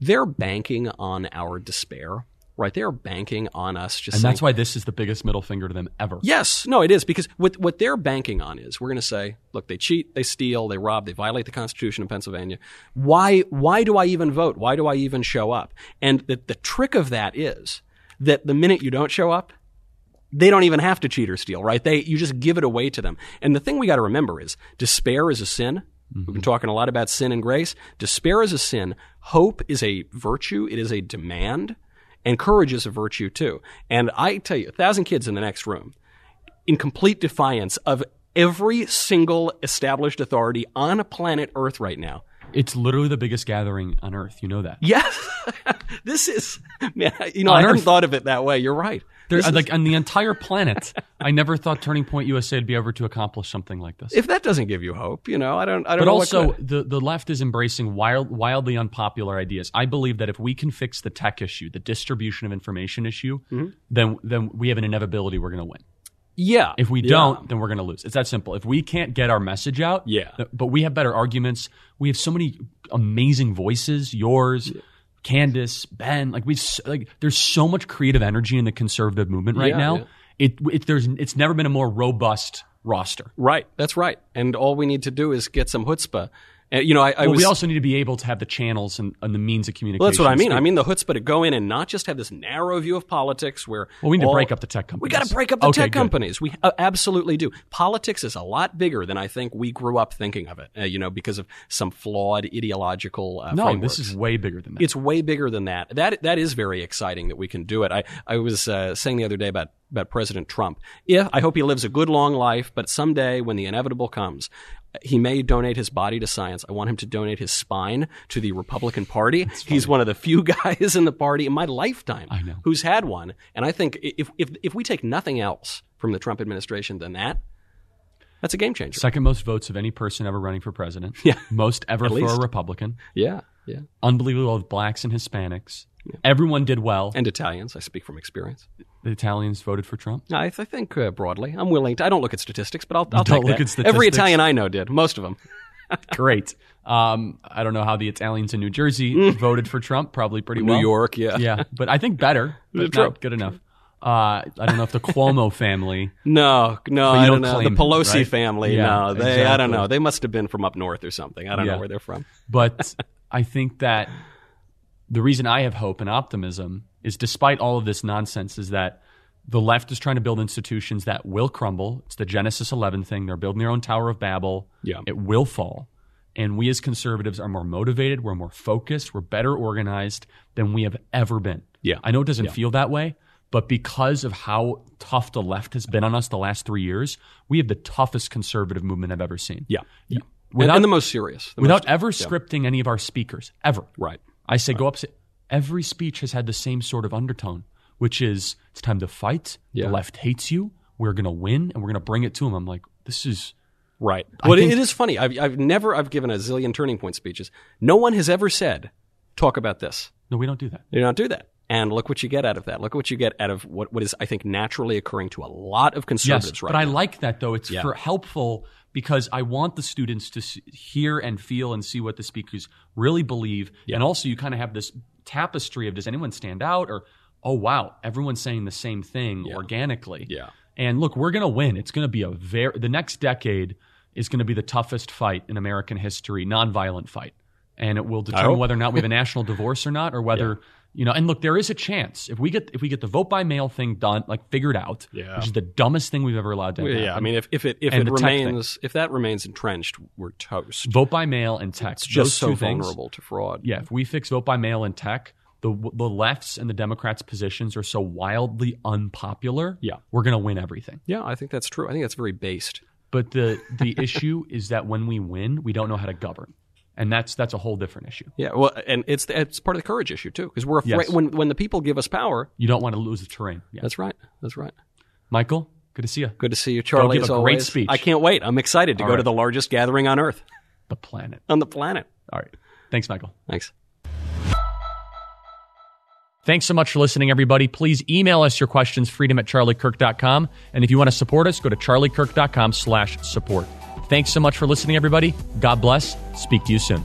They're banking on our despair, right? They are banking on us just and saying, that's why this is the biggest middle finger to them ever. Yes, no, it is because what what they're banking on is we're going to say, look, they cheat, they steal, they rob, they violate the Constitution of Pennsylvania. Why why do I even vote? Why do I even show up? And the the trick of that is that the minute you don't show up, they don't even have to cheat or steal, right? They you just give it away to them. And the thing we got to remember is despair is a sin. We've mm-hmm. been talking a lot about sin and grace. Despair is a sin. Hope is a virtue. It is a demand. And courage is a virtue too. And I tell you, a thousand kids in the next room, in complete defiance of every single established authority on a planet Earth right now. It's literally the biggest gathering on earth. You know that. Yes, this is, man, you know, On I hadn't thought of it that way. You're right. There, This is- like on the entire planet, I never thought Turning Point USA would be able to accomplish something like this. if that doesn't give you hope, you know, I don't, I don't but know. also, the, the left is embracing wild, wildly unpopular ideas. I believe that if we can fix the tech issue, the distribution of information issue, Mm-hmm. then then we have an inevitability we're going to win. yeah. If we yeah. don't, then we're going to lose. It's that simple. If we can't get our message out, Yeah. th- but we have better arguments. We have so many amazing voices. Yours, Candace, Ben. Like we, have like there's so much creative energy in the conservative movement right Yeah, now. yeah. It, it there's it's never been a more robust roster. Right. That's right. And all we need to do is get some chutzpah. And, you know, I, I Well, was. we also need to be able to have the channels and, and the means of communication. Well, that's what I mean. I mean the chutzpah to go in and not just have this narrow view of politics where. Well, we need to break up the tech companies. We got to break up the Okay, tech good. companies. We uh, absolutely do. Politics is a lot bigger than I think we grew up thinking of it. Uh, you know, because of some flawed ideological. Uh, no, frameworks. this is way bigger than that. It's way bigger than that. That that is very exciting that we can do it. I I was uh, saying the other day about about President Trump. If I hope he lives a good long life, but someday when the inevitable comes, he may donate his body to science. I want him to donate his spine to the Republican Party. He's one of the few guys in the party in my lifetime who's had one. And I think if if if we take nothing else from the Trump administration than that, that's a game changer. Second most votes of any person ever running for president. Yeah. Most ever for least. a Republican. Yeah, yeah. Unbelievable of blacks and Hispanics. Everyone did well. And Italians, I speak from experience. Italians voted for Trump. I, I think uh, broadly, I'm willing to. I don't look at statistics, but I'll, I'll don't take look that. at statistics? Every Italian I know did. Most of them. Great. Um, I don't know how the Italians in New Jersey voted for Trump. Probably pretty Mm. New well. York, yeah. Yeah, but I think better, but True. not good enough. Uh, I don't know if the Cuomo family. No, no, I don't know. The Pelosi right? family, Yeah, no, they. I don't know. They must have been from up north or something. I don't Yeah. know where they're from. But I think that the reason I have hope and optimism is despite all of this nonsense is that the left is trying to build institutions that will crumble. It's the Genesis 11 thing. They're building their own Tower of Babel. Yeah. It will fall. And we as conservatives are more motivated, we're more focused, we're better organized than we have ever been. Yeah. I know it doesn't feel that way, but because of how tough the left has been on us the last three years, we have the toughest conservative movement I've ever seen. Yeah, yeah. Without- and, and the most serious. The Without most- ever scripting any of our speakers, ever. Right. I say go up. Every speech has had the same sort of undertone, which is it's time to fight. Yeah. The left hates you. We're going to win, and we're going to bring it to them. I'm like, this is Right. Well, think- it is funny. I've, I've never, I've given a zillion turning point speeches. No one has ever said, talk about this. No, we don't do that. You don't do that. And look what you get out of that. Look what you get out of what, what is, I think, naturally occurring to a lot of conservatives yes, right but now. I like that though. It's Yeah. for helpful because I want the students to s- hear and feel and see what the speakers really believe, and also you kind of have this tapestry of does anyone stand out or oh wow everyone's saying the same thing organically. Yeah. And look, we're going to win. It's going to be a very the next decade is going to be the toughest fight in American history, nonviolent fight, and it will determine whether or not we have a national divorce or not, or whether you know. And look, there is a chance if we get if we get the vote by mail thing done, like figured out, Yeah. which is the dumbest thing we've ever allowed to Well, happen. yeah, I mean, if, if it if And it remains if that remains entrenched, we're toast. vote by mail and tech, It's just so two things, vulnerable to fraud. Yeah, if we fix vote by mail and tech, the the left's and the Democrats' positions are so wildly unpopular. Yeah. we're going to win everything. Yeah, I think that's true. I think that's very based. But the the issue is that when we win, we don't know how to govern, and that's that's a whole different issue. Yeah, well, and it's it's part of the courage issue too, because we're afraid Yes. when when the people give us power. You don't want to lose the terrain. Yeah. That's right. That's right. Michael, good to see you. Good to see you, Charlie. give a great speech. I can't wait. I'm excited to All go right. to the largest gathering on Earth, The planet. on the planet. All right. Thanks, Michael. Thanks. Thanks so much for listening, everybody. Please email us your questions, freedom at charliekirk.com. And if you want to support us, go to charliekirk.com slash support. Thanks so much for listening, everybody. God bless. Speak to you soon.